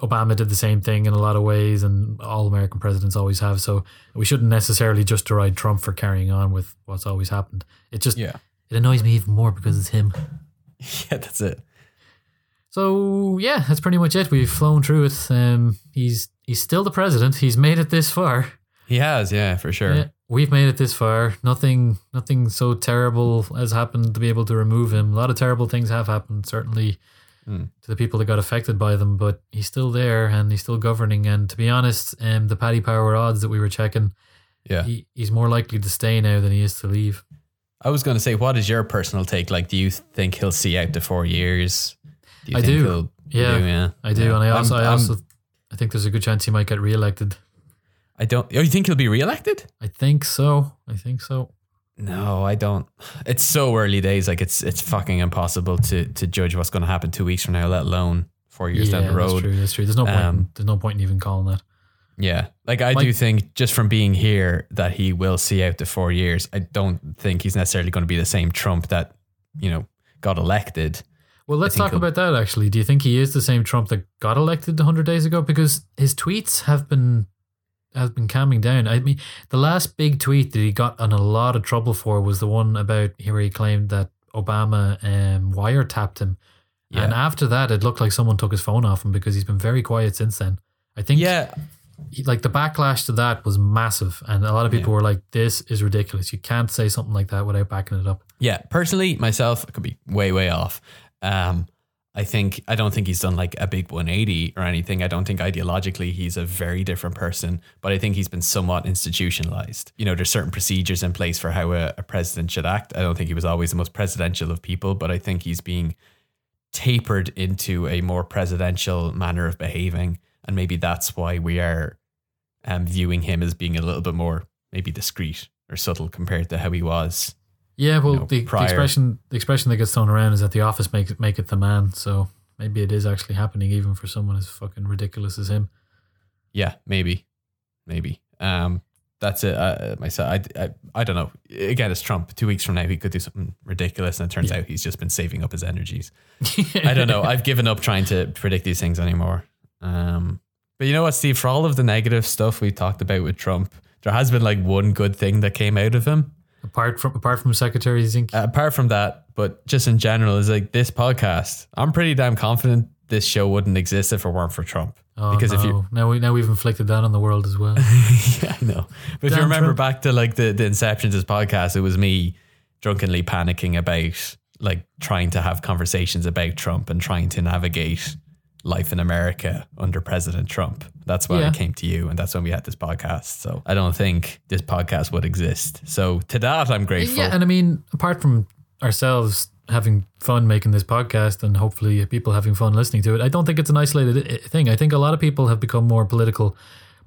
Obama did the same thing in a lot of ways and all American presidents always have. So we shouldn't necessarily just deride Trump for carrying on with what's always happened. It just yeah. It annoys me even more because it's him. Yeah, that's it. So yeah, that's pretty much it. We've flown through it. Um, he's he's still the president. He's made it this far. He has, yeah, for sure. Yeah, we've made it this far. Nothing nothing so terrible has happened to be able to remove him. A lot of terrible things have happened, certainly Hmm. to the people that got affected by them. But he's still there and he's still governing. And to be honest, um, the Paddy Power odds that we were checking, Yeah. he, he's more likely to stay now than he is to leave. I was going to say, what is your personal take? Like, do you think he'll see out to four years? you I do. he'll- you Yeah, yeah. I do, Yeah. and I also, I'm- I I'm- I think there's a good chance he might get reelected. I don't. Oh, you think he'll be reelected? I think so. I think so. No, I don't. It's so early days. Like it's it's fucking impossible to to judge what's going to happen two weeks from now, let alone four years yeah, down the that's road. true. That's true. There's no point. in- Um, there's no point in even calling that. Yeah. Like I Like- do think just from being here that he will see out the four years. I don't think he's necessarily going to be the same Trump that, you know, got elected. Well, let's talk about that actually. Do you think he is the same Trump that got elected 100 days ago? Because his tweets have been have been calming down. I mean, the last big tweet that he got in a lot of trouble for was the one about where he claimed that Obama um, wiretapped him. And after that, it looked like someone took his phone off him because he's been very quiet since then. I think Yeah. Like the backlash to that was massive, and a lot of people were like, "This is ridiculous. You can't say something like that without backing it up." Yeah. Personally, myself, I could be way, way off. Um, I think I don't think he's done like a big 180 or anything. I don't think ideologically he's a very different person, but I think he's been somewhat institutionalized. You know, there's certain procedures in place for how a, a president should act. I don't think he was always the most presidential of people, but I think he's being tapered into a more presidential manner of behaving, and maybe that's why we are um, viewing him as being a little bit more maybe discreet or subtle compared to how he was. Yeah, well, you know, the, the expression the expression that gets thrown around is that the office make make it the man. So maybe it is actually happening, even for someone as fucking ridiculous as him. Yeah, maybe, maybe. Um, that's it. Uh, myself, I, I, I don't know. Again, it's Trump. Two weeks from now, he could do something ridiculous, and it turns out he's just been saving up his energies. I don't know. I've given up trying to predict these things anymore. Um, but you know what, Steve? For all of the negative stuff we talked about with Trump, there has been like one good thing that came out of him. apart from apart from Secretary Zink, Uh, apart from that, but just in general, is like this podcast. I'm pretty damn confident this show wouldn't exist if it weren't for Trump. oh, because no. if you now we now we've inflicted that on the world as well. yeah, I know. But if you remember Trump. back to like the, the inception of this podcast, it was me drunkenly panicking about like trying to have conversations about Trump and trying to navigate life in America under President Trump. That's why Yeah. I came to you and that's when we had this podcast. So I don't think this podcast would exist. So to that I'm grateful. yeah, and I mean, apart from ourselves having fun making this podcast and hopefully people having fun listening to it, I don't think it's an isolated thing. I think a lot of people have become more political,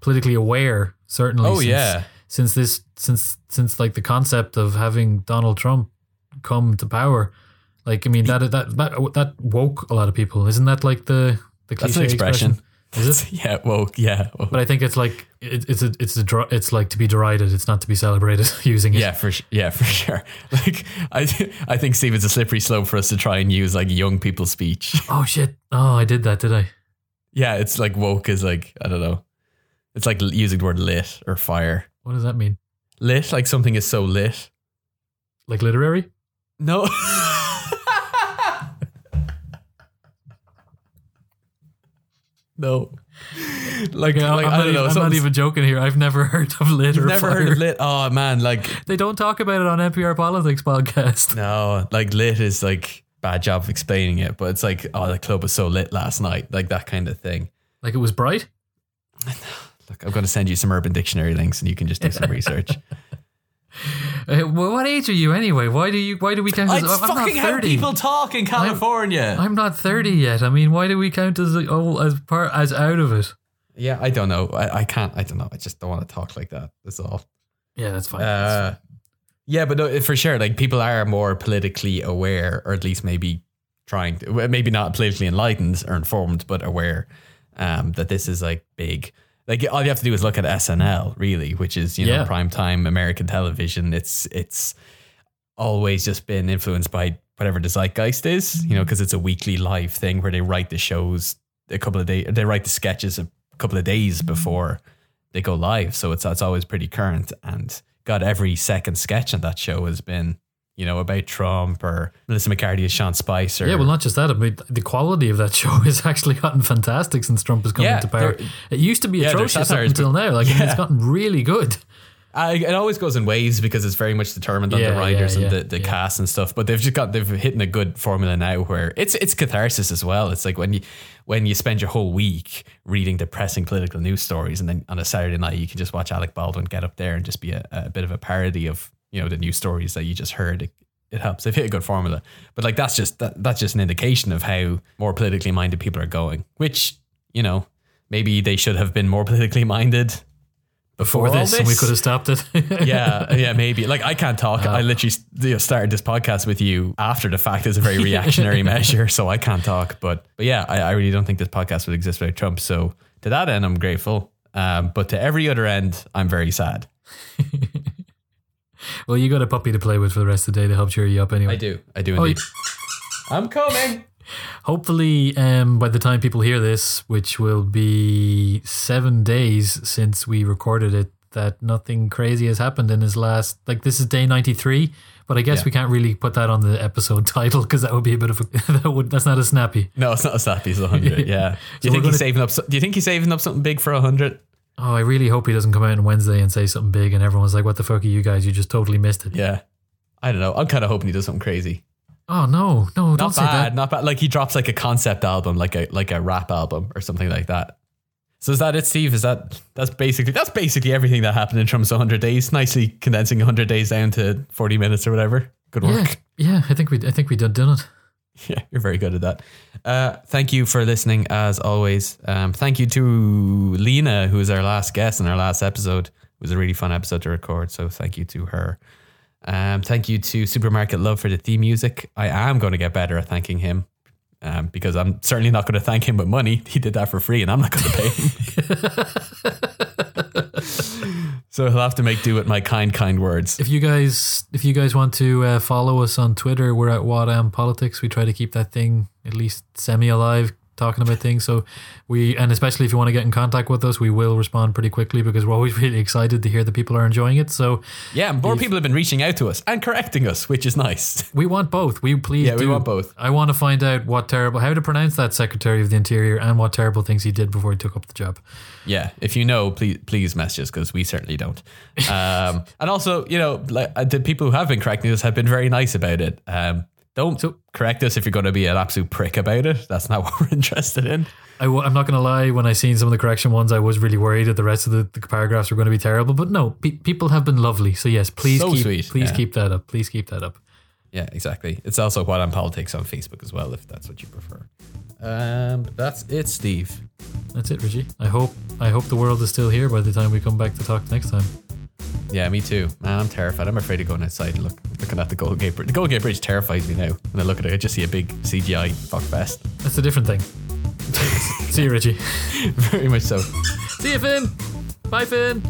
politically aware. Certainly, Oh, since, yeah. since this, since since like the concept of having Donald Trump come to power, like I mean that that that that woke a lot of people. Isn't that like the the That's an cliche expression. Is it? yeah, woke. yeah. well, But I think it's like it, it's a, it's a it's like to be derided. It's not to be celebrated using it. Yeah, for yeah, for sure. Like I, I think Steve, it's a slippery slope for us to try and use like young people speech. Oh shit! Oh, I did that, did I? Yeah, it's like woke is like I don't know. It's like using the word lit or fire. What does that mean? Lit, like something is so lit. Like literary? No. No. Like, Yeah, uh, like I'm, I not, know. I'm not even joking here. I've never heard of lit You've or never fire. heard of lit? Oh man, like They don't talk about it on NPR Politics podcast. no, like lit is like bad job of explaining it, but it's like oh the club was so lit last night, like that kind of thing. Like it was bright. Look, I'm going to send you some Urban Dictionary links, and you can just do some research. Uh, well, what age are you anyway? Why do you? Why do we count? As, It's I'm not fucking how people talk in California. I'm not thirty yet. I mean, why do we count as oh as part as out of it? yeah, I don't know. I, I can't. I don't know. I just don't want to talk like that. That's all. Yeah, that's fine. That's Uh, yeah, but no, for sure, like people are more politically aware, or at least maybe trying to, maybe not politically enlightened or informed, but aware um, that this is like big. Like all you have to do is look at SNL, really, which is you know Yeah. prime time American television. It's it's always just been influenced by whatever the zeitgeist is, you know, mm-hmm. because it's a weekly live thing where they write the shows a couple of days, they write the sketches a couple of days mm-hmm. before they go live. So it's it's always pretty current. And God, every second sketch on that show has been, you know, about Trump or Melissa McCarthy as Sean Spicer. Yeah, well, not just that. I mean, the quality of that show has actually gotten fantastic since Trump has come Yeah, into power. It used to be Yeah, atrocious up until now. Like, Yeah. it's gotten really good. I, it always goes in waves because it's very much determined on Yeah, the writers and the, the cast and stuff. But they've just got they've hitting a good formula now where it's it's catharsis as well. It's like when you when you spend your whole week reading depressing political news stories, and then on a Saturday night you can just watch Alec Baldwin get up there and just be a, a bit of a parody of you know the news stories that you just heard. It, it helps. They've hit a good formula. But like that's just that, that's just an indication of how more politically minded people are going. Which you know maybe they should have been more politically minded before, For all this, and we could have stopped it. yeah, yeah, maybe. Like I can't talk. I literally you know, started this podcast with you after the fact as a very reactionary measure, so I can't talk. But but yeah, I, I really don't think this podcast would exist without Trump. So to that end, I'm grateful. Um, but to every other end, I'm very sad. well, you got a puppy to play with for the rest of the day to help cheer you up anyway. I do. I do Oh, indeed. I'm coming. Hopefully, um, by the time people hear this, which will be seven days since we recorded it, that nothing crazy has happened in his last. Like this is day ninety three, but I guess Yeah. we can't really put that on the episode title because that would be a bit of a that would that's not a snappy. No, it's not a snappy. It's a hundred. Yeah. Do you we're think gonna- he's saving up? Do you think he's saving up something big for a hundred? Oh, I really hope he doesn't come out on Wednesday and say something big, and everyone's like, "What the fuck are you guys? You just totally missed it." Yeah. I don't know. I'm kind of hoping he does something crazy. Oh no, no, don't Not say bad. that. Not bad. Like he drops like a concept album, like a like a rap album or something like that. So is that it, Steve? Is that that's basically that's basically everything that happened in Trump's 100 days? Nicely condensing 100 days down to 40 minutes or whatever. Good Yeah, work. yeah. I think we, I think we done done it. Yeah, you're very good at that. Uh, thank you for listening, as always. Um, thank you to Lena, who was our last guest in our last episode. It was a really fun episode to record, so thank you to her. Um, thank you to Supermarket Love for the theme music. I am going to get better at thanking him um, because I'm certainly not going to thank him with money. He did that for free, and I'm not going to pay him. so he'll have to make do with my kind, kind words. If you guys, if you guys want to uh, follow us on Twitter, we're at What Am Politics. We try to keep that thing at least semi alive, talking about things. So we, and especially if you want to get in contact with us, we will respond pretty quickly because we're always really excited to hear that people are enjoying it. So Yeah, more people have been reaching out to us and correcting us, which is nice. we want both. We please, Yeah, we do. want both. I want to find out what terrible, how to pronounce that Secretary of the Interior and what terrible things he did before he took up the job. Yeah, if you know, please please message us because we certainly don't. Um, and also, you know, like uh, the people who have been correcting us have been very nice about it. Um, don't So- correct us if you're going to be an absolute prick about it. That's not what we're interested in. I w- I'm not going to lie. When I seen some of the correction ones, I was really worried that the rest of the, the paragraphs were going to be terrible. But no, pe- people have been lovely. So yes, please So keep sweet, please yeah. keep that up. Please keep that up. Yeah, exactly. It's also what on politics on Facebook as well, if that's what you prefer. Um, but that's it, Steve. That's it, Richie. I hope I hope the world is still here by the time we come back to talk next time. Yeah, me too. Man, I'm terrified. I'm afraid of going outside and look, looking at the Golden Gate Bridge. The Golden Gate Bridge terrifies me now. When I look at it, I just see a big CGI fuck fest. That's a different thing. See you, Richie. Very much so. See you, Finn. Bye, Finn.